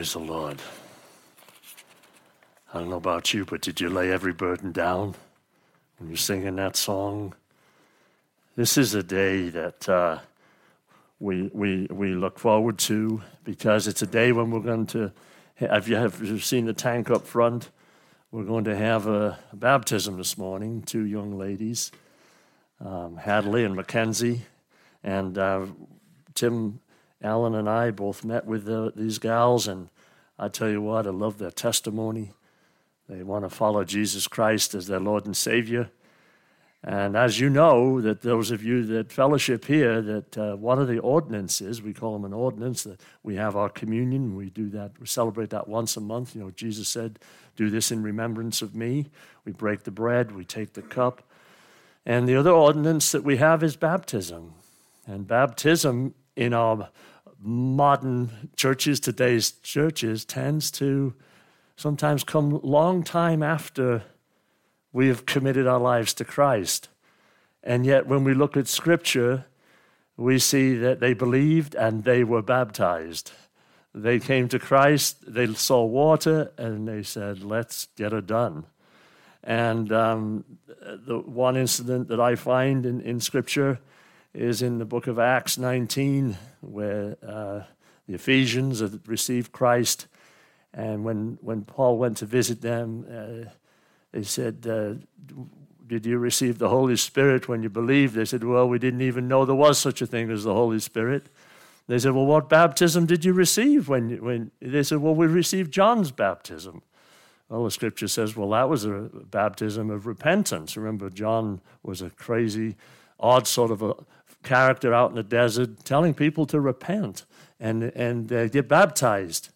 The Lord. I don't know about you, but did you lay every burden down when you're singing that song? This is a day that uh, we, we, we look forward to because it's a day when we're going to have you have seen the tank up front? We're going to have a, a baptism this morning, two young ladies, um, Hadley and Mackenzie. And uh, Tim Allen and I both met with the, these gals, and I tell you what, I love their testimony. They want to follow Jesus Christ as their Lord and Savior. And as you know, that those of you that fellowship here, that uh, one of the ordinances, we call them an ordinance, that we have our communion. We do that, we celebrate that once a month. You know, Jesus said, Do this in remembrance of me. We break the bread, we take the cup. And the other ordinance that we have is baptism. And baptism in our modern churches, today's churches, tends to sometimes come long time after we have committed our lives to Christ. And yet, when we look at Scripture, we see that they believed and they were baptized. They came to Christ, they saw water, and they said, Let's get it done. And um, the one incident that I find in, in Scripture is in the book of Acts 19, where uh, the Ephesians had received Christ and when, when Paul went to visit them, uh, they said, uh, Did you receive the Holy Spirit when you believed? They said, Well, we didn't even know there was such a thing as the Holy Spirit. They said, Well, what baptism did you receive? When, when They said, Well, we received John's baptism. Well, the scripture says, Well, that was a baptism of repentance. Remember, John was a crazy, odd sort of a character out in the desert telling people to repent and, and uh, get baptized.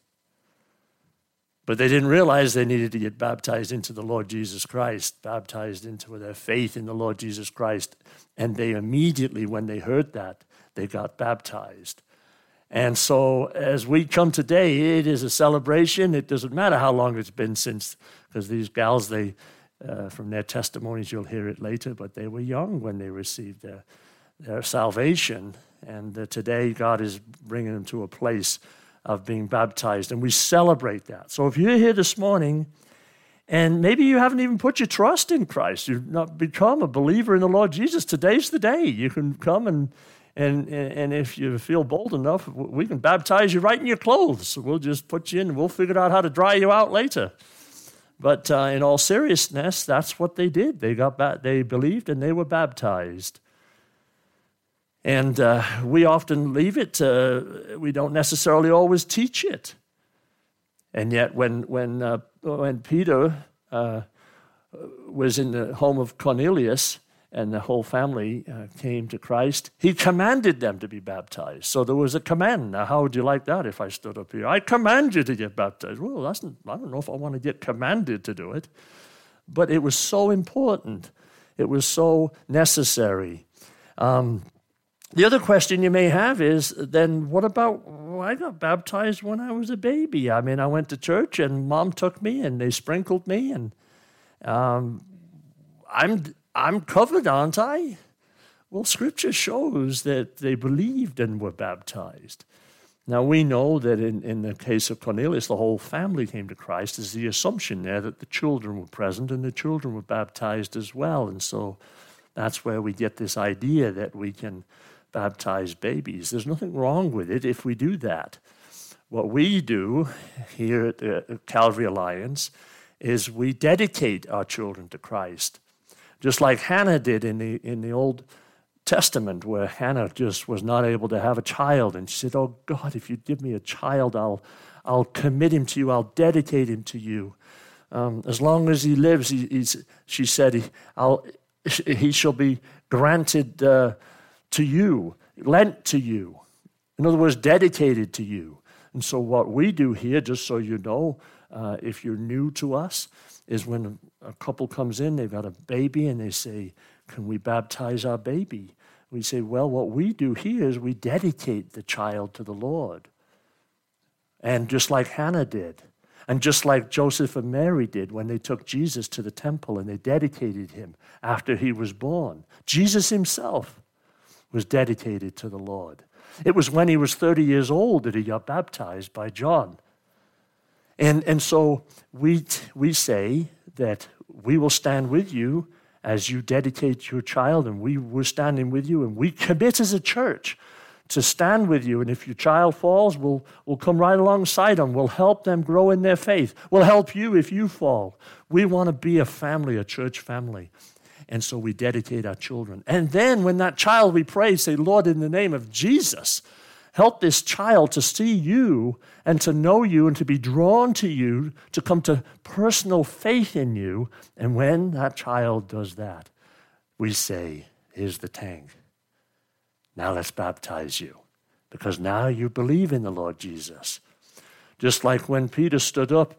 But they didn't realize they needed to get baptized into the Lord Jesus Christ, baptized into their faith in the Lord Jesus Christ. And they immediately, when they heard that, they got baptized. And so, as we come today, it is a celebration. It doesn't matter how long it's been since, because these gals, they, uh, from their testimonies, you'll hear it later, but they were young when they received their, their salvation. And uh, today, God is bringing them to a place of being baptized, and we celebrate that. So if you're here this morning and maybe you haven't even put your trust in Christ, you've not become a believer in the Lord Jesus, today's the day. You can come and and, and if you feel bold enough, we can baptize you right in your clothes. We'll just put you in and we'll figure out how to dry you out later. But uh, in all seriousness, that's what they did. They got ba- they believed and they were baptized. And uh, we often leave it, uh, we don't necessarily always teach it. And yet, when, when, uh, when Peter uh, was in the home of Cornelius and the whole family uh, came to Christ, he commanded them to be baptized. So there was a command. Now, how would you like that if I stood up here? I command you to get baptized. Well, that's I don't know if I want to get commanded to do it, but it was so important, it was so necessary. Um, the other question you may have is then what about well, I got baptized when I was a baby? I mean, I went to church and mom took me and they sprinkled me and um, I'm I'm covered, aren't I? Well, Scripture shows that they believed and were baptized. Now, we know that in, in the case of Cornelius, the whole family came to Christ. Is the assumption there that the children were present and the children were baptized as well. And so that's where we get this idea that we can baptize babies. There's nothing wrong with it if we do that. What we do here at the Calvary Alliance is we dedicate our children to Christ, just like Hannah did in the, in the Old Testament, where Hannah just was not able to have a child. And she said, Oh God, if you give me a child, I'll, I'll commit him to you, I'll dedicate him to you. Um, as long as he lives, he, she said, he, he shall be granted. Uh, to you, lent to you. In other words, dedicated to you. And so, what we do here, just so you know, uh, if you're new to us, is when a couple comes in, they've got a baby, and they say, Can we baptize our baby? We say, Well, what we do here is we dedicate the child to the Lord. And just like Hannah did, and just like Joseph and Mary did when they took Jesus to the temple and they dedicated him after he was born, Jesus himself was dedicated to the Lord. It was when he was 30 years old that he got baptized by John. And, and so we, we say that we will stand with you as you dedicate your child, and we were standing with you, and we commit as a church to stand with you. And if your child falls, we'll, we'll come right alongside them. We'll help them grow in their faith. We'll help you if you fall. We want to be a family, a church family. And so we dedicate our children. And then when that child, we pray, say, Lord, in the name of Jesus, help this child to see you and to know you and to be drawn to you, to come to personal faith in you. And when that child does that, we say, Here's the tank. Now let's baptize you because now you believe in the Lord Jesus. Just like when Peter stood up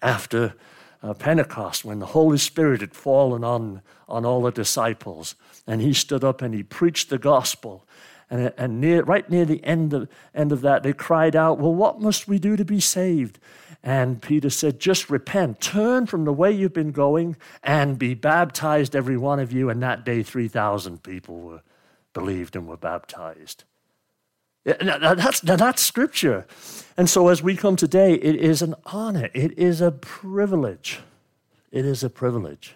after uh, Pentecost, when the Holy Spirit had fallen on, on all the disciples, and he stood up and he preached the gospel. And, and near, right near the end of, end of that, they cried out, Well, what must we do to be saved? And Peter said, Just repent, turn from the way you've been going, and be baptized, every one of you. And that day, 3,000 people were believed and were baptized. Now that's, now that's scripture. And so as we come today, it is an honor, it is a privilege. It is a privilege.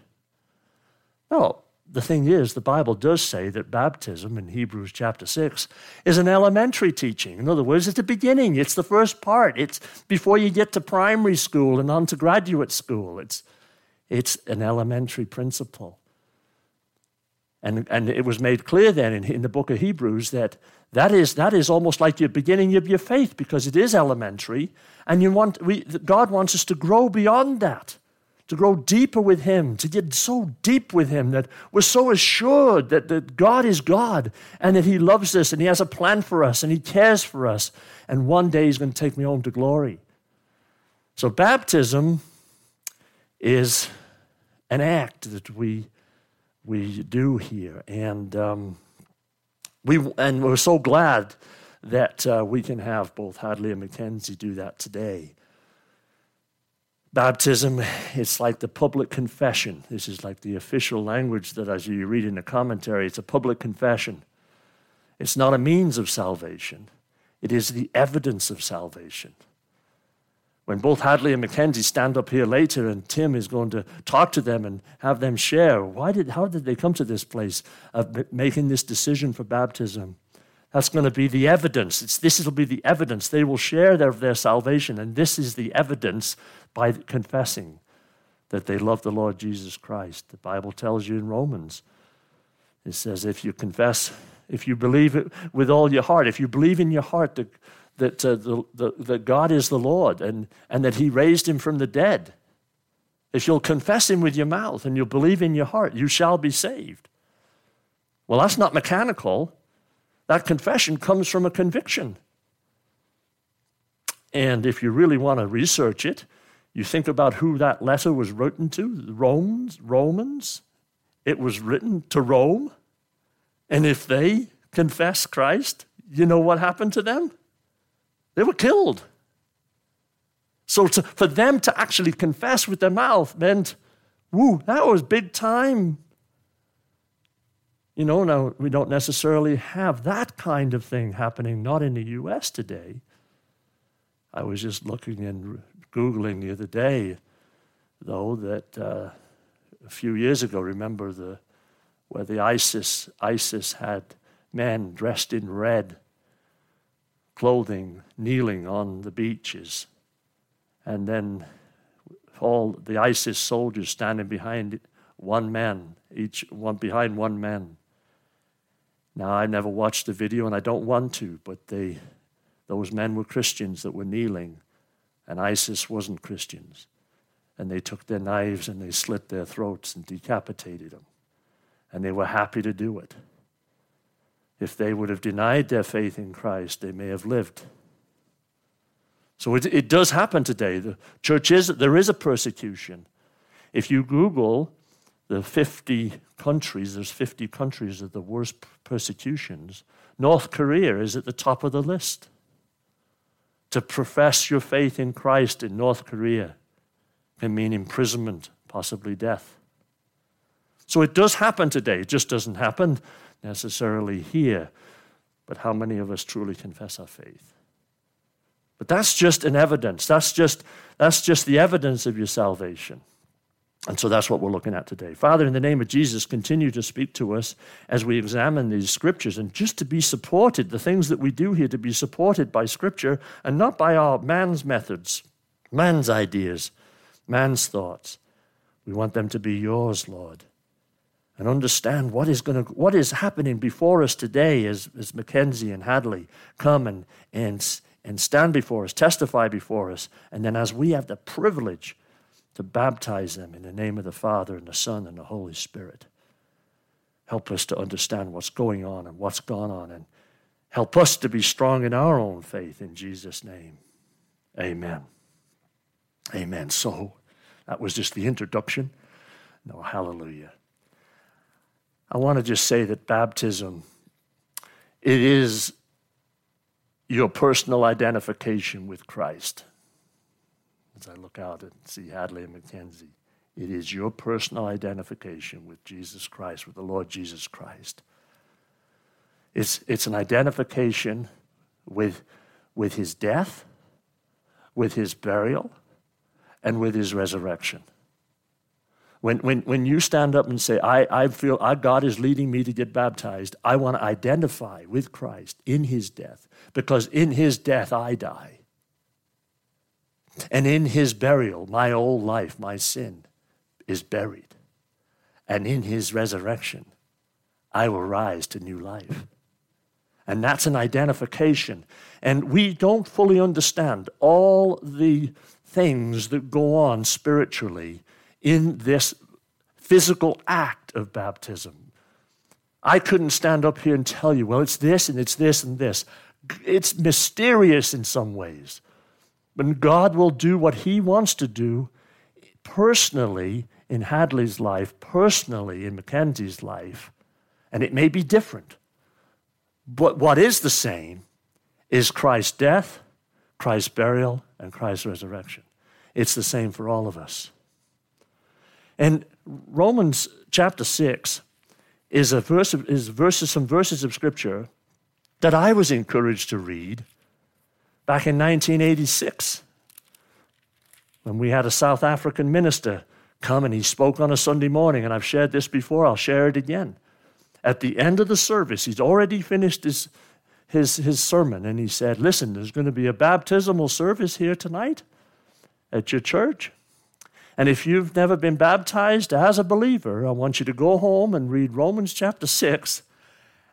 Now, the thing is, the Bible does say that baptism in Hebrews chapter 6 is an elementary teaching. In other words, it's the beginning, it's the first part. It's before you get to primary school and on to graduate school. It's, it's an elementary principle. And, and it was made clear then in, in the book of Hebrews that that is, that is almost like the beginning of your faith because it is elementary. And you want, we, God wants us to grow beyond that, to grow deeper with Him, to get so deep with Him that we're so assured that, that God is God and that He loves us and He has a plan for us and He cares for us. And one day He's going to take me home to glory. So, baptism is an act that we we do here. And um, we and we're so glad that uh, we can have both Hadley and Mackenzie do that today. Baptism, it's like the public confession. This is like the official language that, as you read in the commentary, it's a public confession. It's not a means of salvation, it is the evidence of salvation when both Hadley and Mackenzie stand up here later and Tim is going to talk to them and have them share why did how did they come to this place of making this decision for baptism? That's going to be the evidence. It's, this will be the evidence. They will share their, their salvation and this is the evidence by confessing that they love the lord jesus christ. The bible tells you in romans it says if you confess if you believe it with all your heart if you believe in your heart that that, uh, the, the, that God is the Lord and, and that He raised Him from the dead. If you'll confess Him with your mouth and you'll believe in your heart, you shall be saved. Well, that's not mechanical. That confession comes from a conviction. And if you really want to research it, you think about who that letter was written to, Romans, Romans. It was written to Rome. And if they confess Christ, you know what happened to them? They were killed. So to, for them to actually confess with their mouth meant, woo, that was big time. You know, now we don't necessarily have that kind of thing happening, not in the US today. I was just looking and Googling the other day, though, that uh, a few years ago, remember the where the ISIS ISIS had men dressed in red clothing, kneeling on the beaches, and then all the ISIS soldiers standing behind one man, each one behind one man. Now I never watched the video and I don't want to, but they those men were Christians that were kneeling, and ISIS wasn't Christians. And they took their knives and they slit their throats and decapitated them. And they were happy to do it. If they would have denied their faith in Christ, they may have lived. So it, it does happen today. The church is, there is a persecution. If you Google the 50 countries, there's 50 countries of the worst persecutions. North Korea is at the top of the list. To profess your faith in Christ in North Korea can mean imprisonment, possibly death. So it does happen today. It just doesn't happen necessarily here, but how many of us truly confess our faith? But that's just an evidence. That's just, that's just the evidence of your salvation. And so that's what we're looking at today. Father, in the name of Jesus, continue to speak to us as we examine these scriptures and just to be supported, the things that we do here to be supported by scripture and not by our man's methods, man's ideas, man's thoughts. We want them to be yours, Lord. And understand what is, going to, what is happening before us today as, as Mackenzie and Hadley come and, and, and stand before us, testify before us. And then as we have the privilege to baptize them in the name of the Father and the Son and the Holy Spirit. Help us to understand what's going on and what's gone on, and help us to be strong in our own faith in Jesus' name. Amen. Amen. So that was just the introduction. No, hallelujah. I want to just say that baptism it is your personal identification with Christ as I look out and see Hadley and Mackenzie. It is your personal identification with Jesus Christ, with the Lord Jesus Christ. It's, it's an identification with, with his death, with his burial, and with his resurrection. When, when, when you stand up and say, I, I feel I, God is leading me to get baptized, I want to identify with Christ in his death, because in his death I die. And in his burial, my old life, my sin, is buried. And in his resurrection, I will rise to new life. And that's an identification. And we don't fully understand all the things that go on spiritually in this physical act of baptism. I couldn't stand up here and tell you, well, it's this and it's this and this. It's mysterious in some ways. But God will do what He wants to do personally in Hadley's life, personally in Mackenzie's life, and it may be different. But what is the same is Christ's death, Christ's burial, and Christ's resurrection. It's the same for all of us. And Romans chapter 6 is a verse is verses, some verses of scripture that I was encouraged to read back in 1986 when we had a South African minister come and he spoke on a Sunday morning, and I've shared this before, I'll share it again. At the end of the service, he's already finished his, his, his sermon, and he said, Listen, there's going to be a baptismal service here tonight at your church. And if you've never been baptized as a believer, I want you to go home and read Romans chapter 6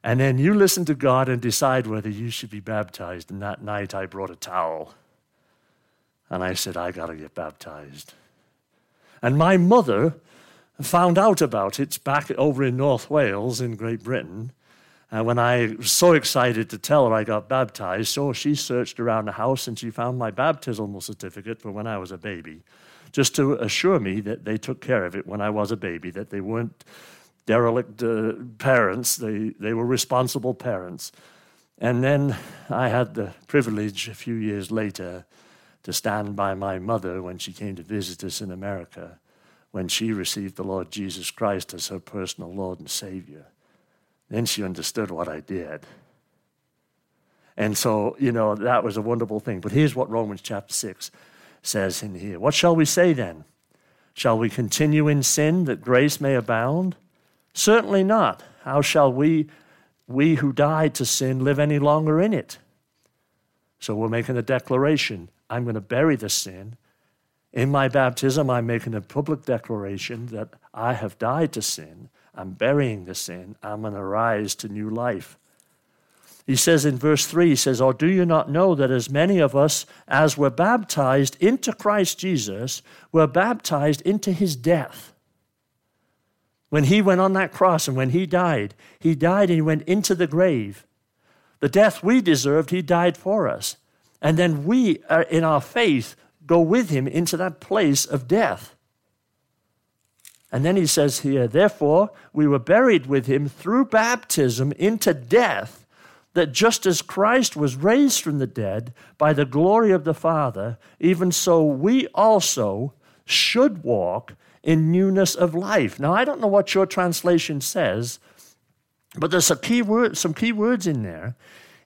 and then you listen to God and decide whether you should be baptized. And that night I brought a towel. And I said, I got to get baptized. And my mother found out about it back over in North Wales in Great Britain. And when I was so excited to tell her I got baptized, so she searched around the house and she found my baptismal certificate for when I was a baby, just to assure me that they took care of it when I was a baby, that they weren't derelict uh, parents. They, they were responsible parents. And then I had the privilege a few years later to stand by my mother when she came to visit us in America, when she received the Lord Jesus Christ as her personal Lord and Savior. Then she understood what I did. And so, you know, that was a wonderful thing. But here's what Romans chapter 6 says in here What shall we say then? Shall we continue in sin that grace may abound? Certainly not. How shall we, we who died to sin, live any longer in it? So we're making a declaration I'm going to bury the sin. In my baptism, I'm making a public declaration that I have died to sin. I'm burying the sin. I'm going to rise to new life. He says in verse 3, he says, Or do you not know that as many of us as were baptized into Christ Jesus were baptized into his death? When he went on that cross and when he died, he died and he went into the grave. The death we deserved, he died for us. And then we, are, in our faith, go with him into that place of death. And then he says here, therefore, we were buried with him through baptism into death, that just as Christ was raised from the dead by the glory of the Father, even so we also should walk in newness of life. Now, I don't know what your translation says, but there's key word, some key words in there.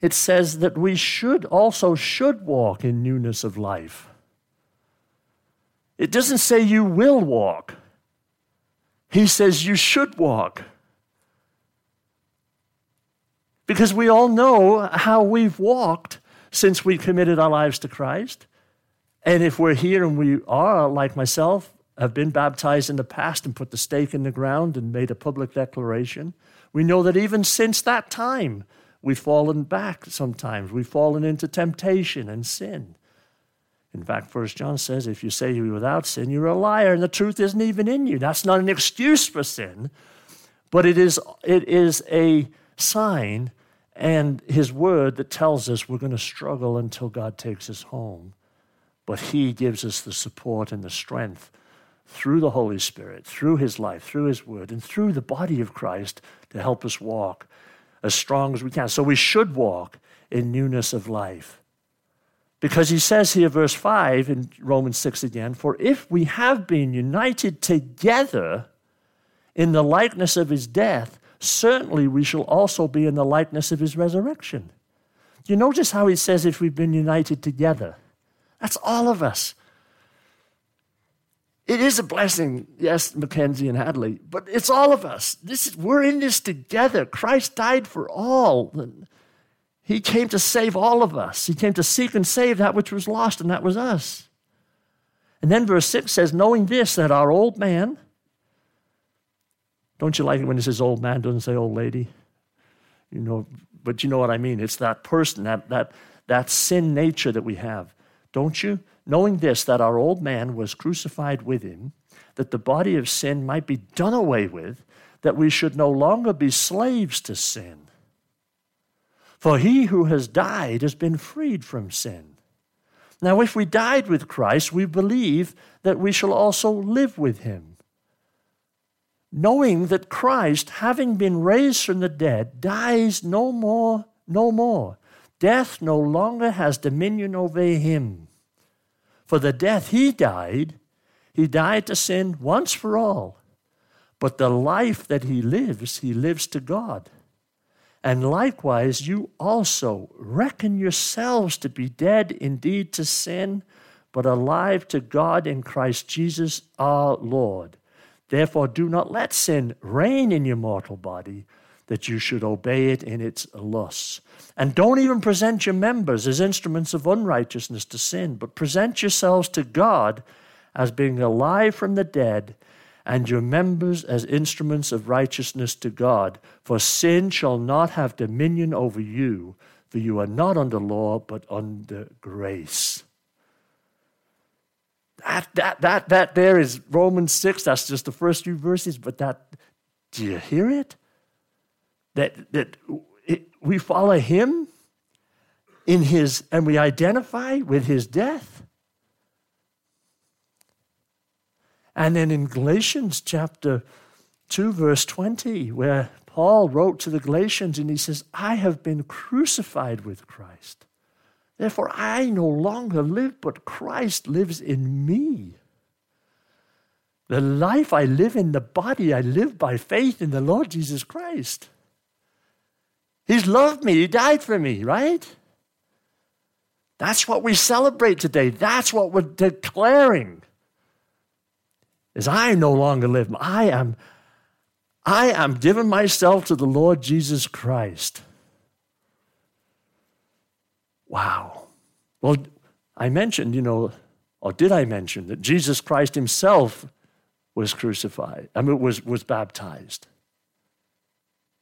it says that we should also should walk in newness of life. It doesn't say you will walk. He says you should walk. Because we all know how we've walked since we committed our lives to Christ. And if we're here and we are, like myself, have been baptized in the past and put the stake in the ground and made a public declaration, we know that even since that time, we've fallen back sometimes. We've fallen into temptation and sin. In fact, First John says, if you say you're without sin, you're a liar, and the truth isn't even in you. That's not an excuse for sin, but it is, it is a sign and his word that tells us we're going to struggle until God takes us home. But he gives us the support and the strength through the Holy Spirit, through his life, through his word, and through the body of Christ to help us walk as strong as we can. So we should walk in newness of life. Because he says here, verse 5 in Romans 6 again, for if we have been united together in the likeness of his death, certainly we shall also be in the likeness of his resurrection. You notice how he says if we've been united together? That's all of us. It is a blessing, yes, Mackenzie and Hadley, but it's all of us. This is, we're in this together. Christ died for all. He came to save all of us. He came to seek and save that which was lost, and that was us. And then verse 6 says, Knowing this, that our old man, don't you like it when it says old man, doesn't say old lady? You know, but you know what I mean. It's that person, that, that, that sin nature that we have. Don't you? Knowing this, that our old man was crucified with him, that the body of sin might be done away with, that we should no longer be slaves to sin. For he who has died has been freed from sin. Now, if we died with Christ, we believe that we shall also live with him knowing that Christ, having been raised from the dead, dies no more, no more. Death no longer has dominion over him. For the death he died, he died to sin once for all. But the life that he lives, he lives to God. And likewise, you also reckon yourselves to be dead indeed to sin, but alive to God in Christ Jesus our Lord. Therefore, do not let sin reign in your mortal body, that you should obey it in its lusts. And don't even present your members as instruments of unrighteousness to sin, but present yourselves to God as being alive from the dead, and your members as instruments of righteousness to God. For sin shall not have dominion over you, for you are not under law, but under grace. That, that, that, that there is Romans 6. That's just the first few verses, but that, do you hear it? That, that it, we follow him in his, and we identify with his death. And then in Galatians chapter 2, verse 20, where Paul wrote to the Galatians and he says, I have been crucified with Christ. Therefore, I no longer live, but Christ lives in me. The life I live in the body, I live by faith in the Lord Jesus Christ. He's loved me, He died for me, right? That's what we celebrate today. That's what we're declaring. Is I no longer live. I am I am giving myself to the Lord Jesus Christ. Wow. Well, I mentioned, you know, or did I mention that Jesus Christ himself was crucified, I mean, was, was baptized?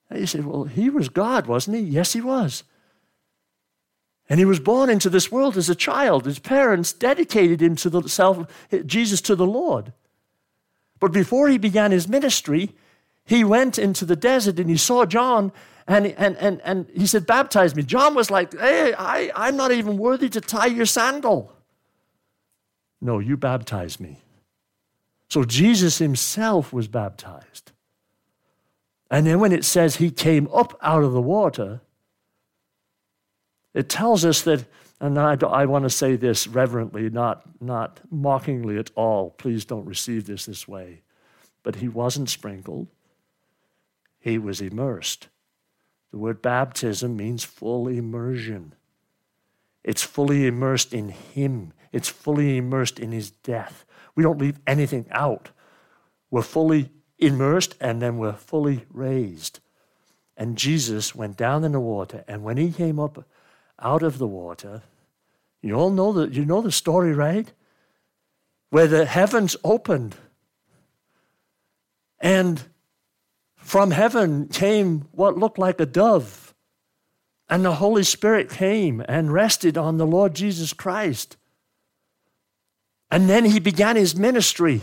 And you say, well, he was God, wasn't he? Yes, he was. And he was born into this world as a child. His parents dedicated him to the self, Jesus to the Lord. But before he began his ministry, he went into the desert and he saw John and, and, and, and he said, Baptize me. John was like, Hey, I, I'm not even worthy to tie your sandal. No, you baptize me. So Jesus himself was baptized. And then when it says he came up out of the water, it tells us that, and I, I want to say this reverently, not, not mockingly at all. Please don't receive this this way. But he wasn't sprinkled, he was immersed The word baptism means full immersion. It's fully immersed in Him, it's fully immersed in His death. We don't leave anything out. We're fully immersed and then we're fully raised. And Jesus went down in the water, and when he came up out of the water, you all know that you know the story, right? Where the heavens opened. And from heaven came what looked like a dove. And the Holy Spirit came and rested on the Lord Jesus Christ. And then he began his ministry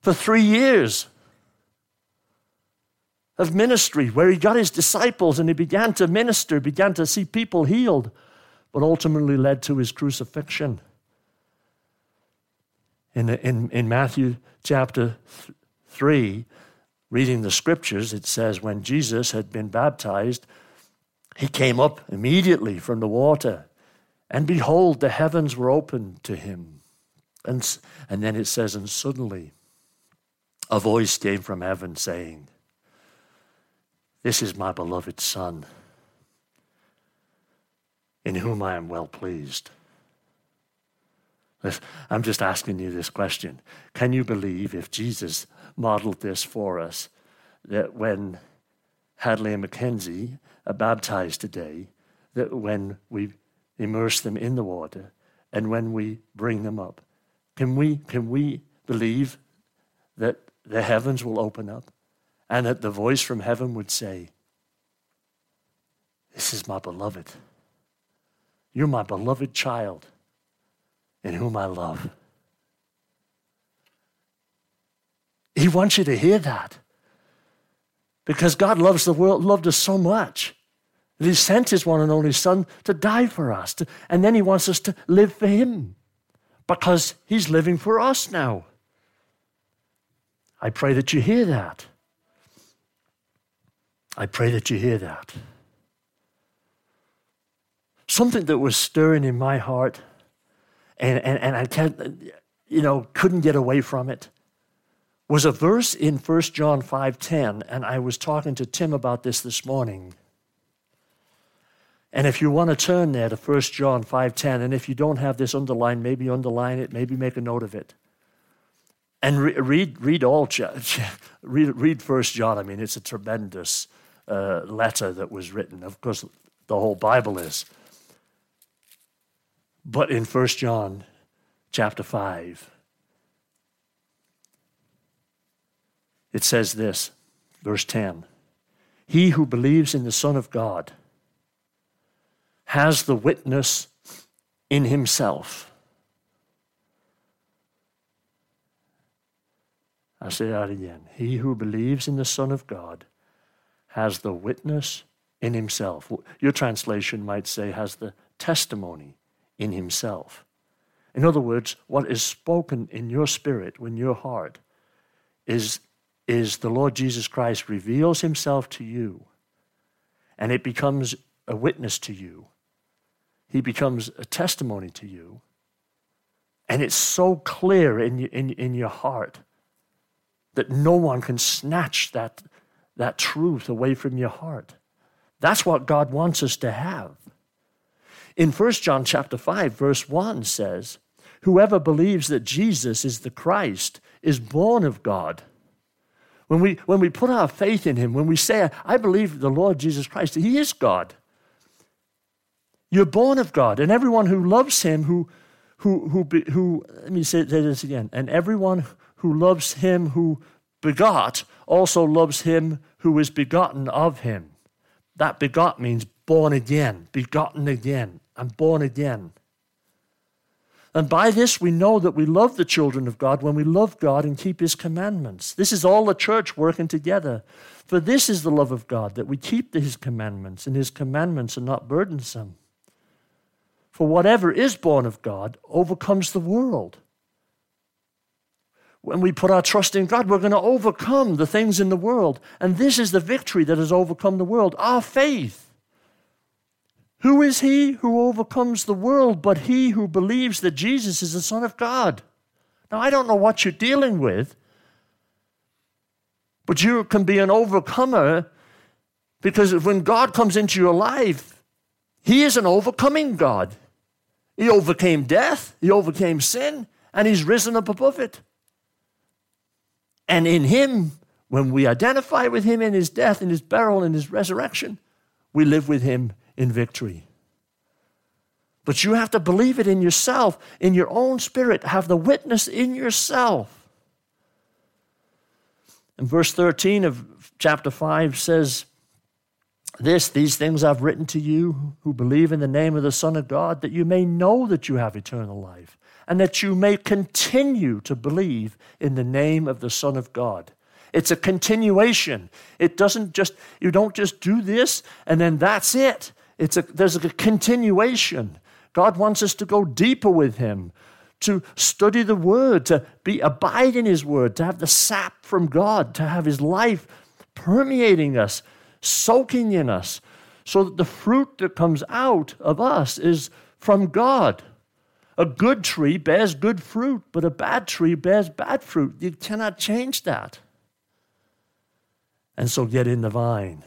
for three years of ministry where he got his disciples and he began to minister, began to see people healed, but ultimately led to his crucifixion. In, in, in Matthew chapter 3, reading the scriptures, it says, When Jesus had been baptized, he came up immediately from the water, and behold, the heavens were opened to him. And, and then it says, And suddenly a voice came from heaven saying, This is my beloved Son, in whom I am well pleased. I'm just asking you this question. Can you believe if Jesus modeled this for us that when Hadley and Mackenzie are baptized today, that when we immerse them in the water and when we bring them up, can we, can we believe that the heavens will open up and that the voice from heaven would say, This is my beloved. You're my beloved child in whom I love. He wants you to hear that. Because God loves the world, loved us so much that He sent His one and only Son to die for us. To, and then He wants us to live for Him because He's living for us now. I pray that you hear that. I pray that you hear that. Something that was stirring in my heart, and, and, and I can't, you know, couldn't get away from it, was a verse in 1 John 5:10, and I was talking to Tim about this this morning. And if you want to turn there to 1 John 5:10, and if you don't have this underlined, maybe underline it, maybe make a note of it. And re- read, read all, read, read First John. I mean, it's a tremendous uh, letter that was written. Of course, the whole Bible is. But in First John chapter 5, it says this, verse 10 He who believes in the Son of God has the witness in himself. I say that again. He who believes in the Son of God has the witness in himself. Your translation might say, has the testimony in himself. In other words, what is spoken in your spirit, in your heart, is, is the Lord Jesus Christ reveals himself to you, and it becomes a witness to you. He becomes a testimony to you. And it's so clear in, in, in your heart that no one can snatch that, that truth away from your heart. That's what God wants us to have. In 1 John chapter 5 verse 1 says, whoever believes that Jesus is the Christ is born of God. When we, when we put our faith in him, when we say, I believe the Lord Jesus Christ, he is God. You're born of God, and everyone who loves him, who, who, who, be, who let me say, say this again, and everyone who loves him who begot also loves him who is begotten of him. That begot means born again, begotten again. I'm born again. And by this we know that we love the children of God when we love God and keep his commandments. This is all the church working together. For this is the love of God, that we keep his commandments, and his commandments are not burdensome. For whatever is born of God overcomes the world when we put our trust in God, we're going to overcome the things in the world. And this is the victory that has overcome the world our faith. Who is he who overcomes the world but he who believes that Jesus is the Son of God? Now, I don't know what you're dealing with, but you can be an overcomer Because when God comes into your life, He is an overcoming God. He overcame death, He overcame sin, and He's risen up above it. And in Him, when we identify with Him in His death, in His burial, in His resurrection, we live with Him in victory. But you have to believe it in yourself, in your own spirit, have the witness in yourself. And verse 13 of chapter 5 says, this, these things I've written to you who believe in the name of the Son of God, that you may know that you have eternal life, and that you may continue to believe in the name of the Son of God. It's a continuation. It doesn't just, you don't just do this and then that's it. It's a, there's a continuation. God wants us to go deeper with Him, to study the Word, to be abide in His Word, to have the sap from God, to have His life permeating us, soaking in us, so that the fruit that comes out of us is from God. A good tree bears good fruit, but a bad tree bears bad fruit. You cannot change that. And so get in the vine.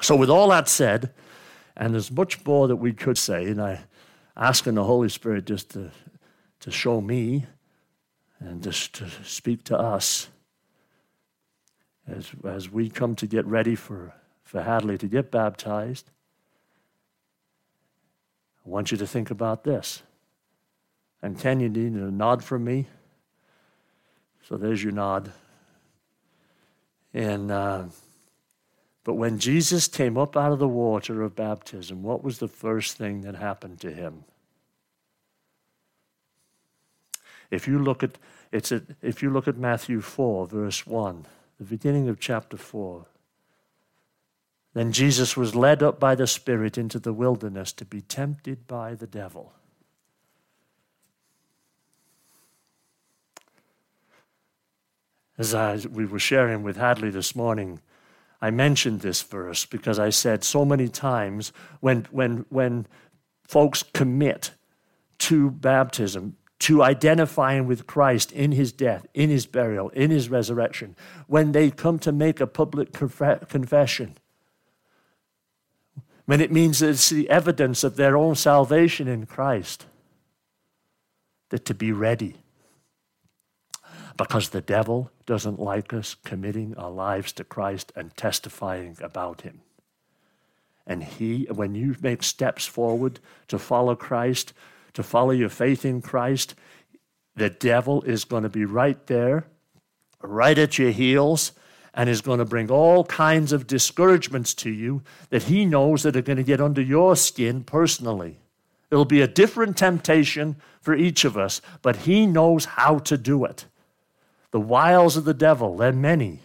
So, with all that said, and there's much more that we could say, and I asking the Holy Spirit just to, to show me and just to speak to us as, as we come to get ready for, for Hadley to get baptized. I want you to think about this. And Ken, you need a nod from me. So there's your nod. And uh, but when Jesus came up out of the water of baptism, what was the first thing that happened to him? If you look at it's a, if you look at Matthew 4 verse 1, the beginning of chapter 4, then Jesus was led up by the Spirit into the wilderness to be tempted by the devil. As I, we were sharing with Hadley this morning, I mentioned this verse because I said so many times when, when, when folks commit to baptism, to identifying with Christ in his death, in his burial, in his resurrection, when they come to make a public confession, when it means that it's the evidence of their own salvation in Christ, that to be ready because the devil doesn't like us committing our lives to Christ and testifying about him. And he, when you make steps forward to follow Christ, to follow your faith in Christ, the devil is going to be right there, right at your heels, and is going to bring all kinds of discouragements to you that he knows that are going to get under your skin personally. It'll be a different temptation for each of us, but he knows how to do it. The wiles of the devil, they're many.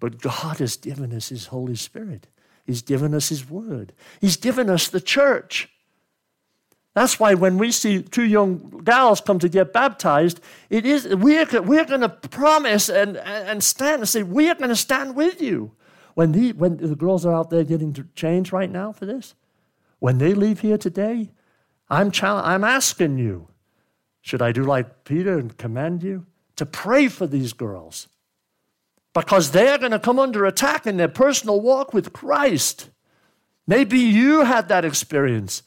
But God has given us His Holy Spirit. He's given us His Word. He's given us the church. That's why when we see two young gals come to get baptized, it is we're, we're going to promise and, and stand and say, we are going to stand with you. When the, when the girls are out there getting changed right now for this, when they leave here today, I'm, I'm asking you, should I do like Peter and command you? To pray for these girls because they're going to come under attack in their personal walk with Christ. Maybe you had that experience,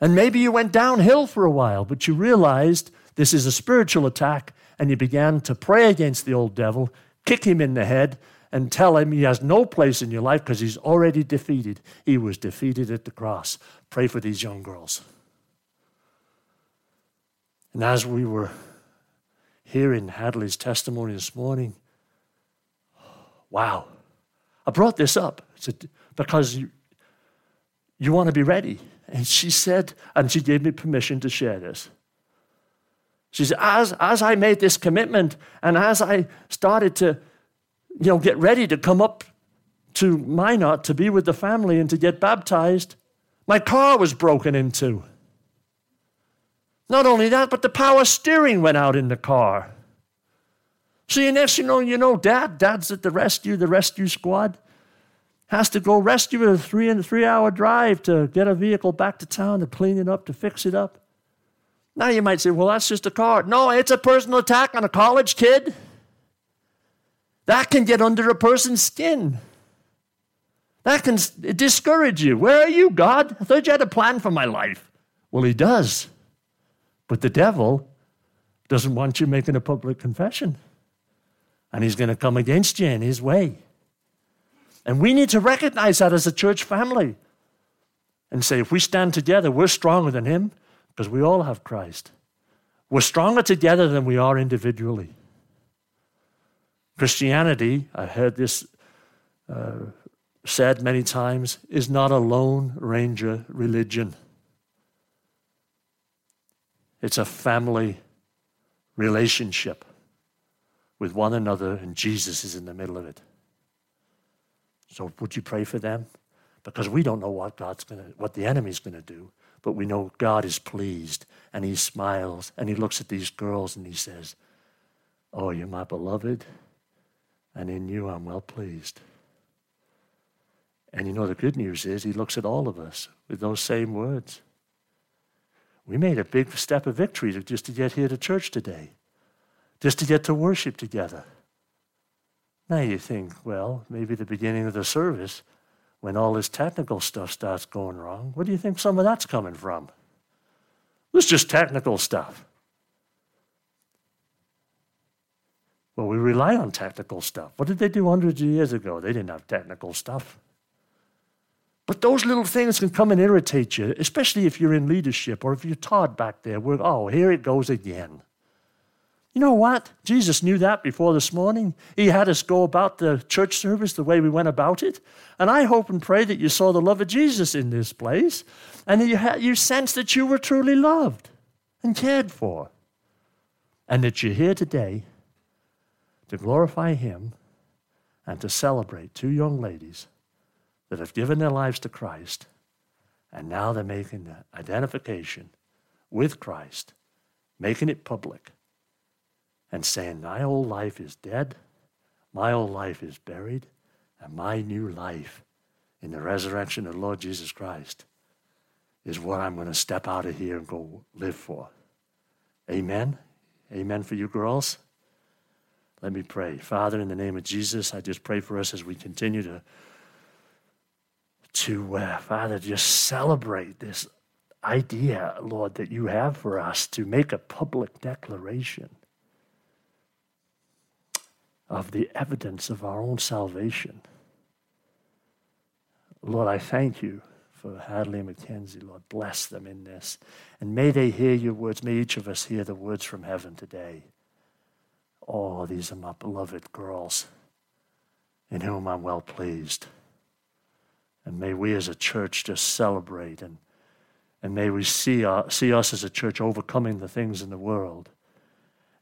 and maybe you went downhill for a while, but you realized this is a spiritual attack, and you began to pray against the old devil, kick him in the head, and tell him he has no place in your life because he's already defeated. He was defeated at the cross. Pray for these young girls. And as we were hearing Hadley's testimony this morning, wow. I brought this up because you, you want to be ready. And she said, and she gave me permission to share this. She said, as, as I made this commitment and as I started to, you know, get ready to come up to Minot to be with the family and to get baptized, my car was broken into. Not only that, but the power steering went out in the car. So you next you know, you know, dad, dad's at the rescue, the rescue squad has to go rescue a three and three hour drive to get a vehicle back to town to clean it up, to fix it up. Now you might say, well, that's just a car. No, it's a personal attack on a college kid. That can get under a person's skin. That can discourage you. Where are you, God? I thought you had a plan for my life. Well, He does. But the devil doesn't want you making a public confession. And he's going to come against you in his way. And we need to recognize that as a church family and say, if we stand together, we're stronger than him because we all have Christ. We're stronger together than we are individually. Christianity, I heard this uh, said many times, is not a lone ranger religion. It's a family relationship with one another, and Jesus is in the middle of it. So, would you pray for them? Because we don't know what God's going to, what the enemy's going to do, but we know God is pleased, and He smiles, and He looks at these girls, and He says, "Oh, you're my beloved, and in you I'm well pleased." And you know the good news is He looks at all of us with those same words. We made a big step of victory just to get here to church today, just to get to worship together. Now you think, well, maybe the beginning of the service, when all this technical stuff starts going wrong, what do you think some of that's coming from? It's just technical stuff. Well, we rely on technical stuff. What did they do hundreds of years ago? They didn't have technical stuff. But those little things can come and irritate you, especially if you're in leadership or if you're taught back there. Where, oh, here it goes again. You know what? Jesus knew that before this morning. He had us go about the church service the way we went about it. And I hope and pray that you saw the love of Jesus in this place and that you, had, you sensed that you were truly loved and cared for. And that you're here today to glorify Him and to celebrate two young ladies that have given their lives to Christ, and now they're making the identification with Christ, making it public, and saying, My old life is dead, my old life is buried, and my new life in the resurrection of the Lord Jesus Christ is what I'm going to step out of here and go live for. Amen. Amen for you girls. Let me pray. Father, in the name of Jesus, I just pray for us as we continue to to, uh, Father, just celebrate this idea, Lord, that you have for us to make a public declaration of the evidence of our own salvation. Lord, I thank you for Hadley and Mackenzie. Lord, bless them in this. And may they hear your words. May each of us hear the words from heaven today. Oh, these are my beloved girls in whom I'm well pleased. And may we as a church just celebrate and, and may we see, our, see us as a church overcoming the things in the world.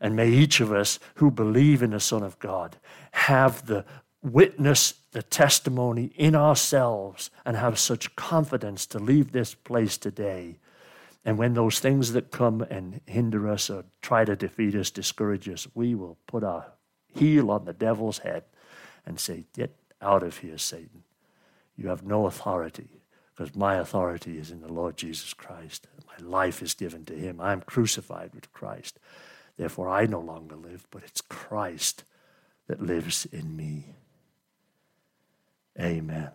And may each of us who believe in the Son of God have the witness, the testimony in ourselves, and have such confidence to leave this place today. And when those things that come and hinder us or try to defeat us, discourage us, we will put our heel on the devil's head and say, Get out of here, Satan. You have no authority because my authority is in the Lord Jesus Christ. My life is given to him. I am crucified with Christ. Therefore, I no longer live, but it's Christ that lives in me. Amen.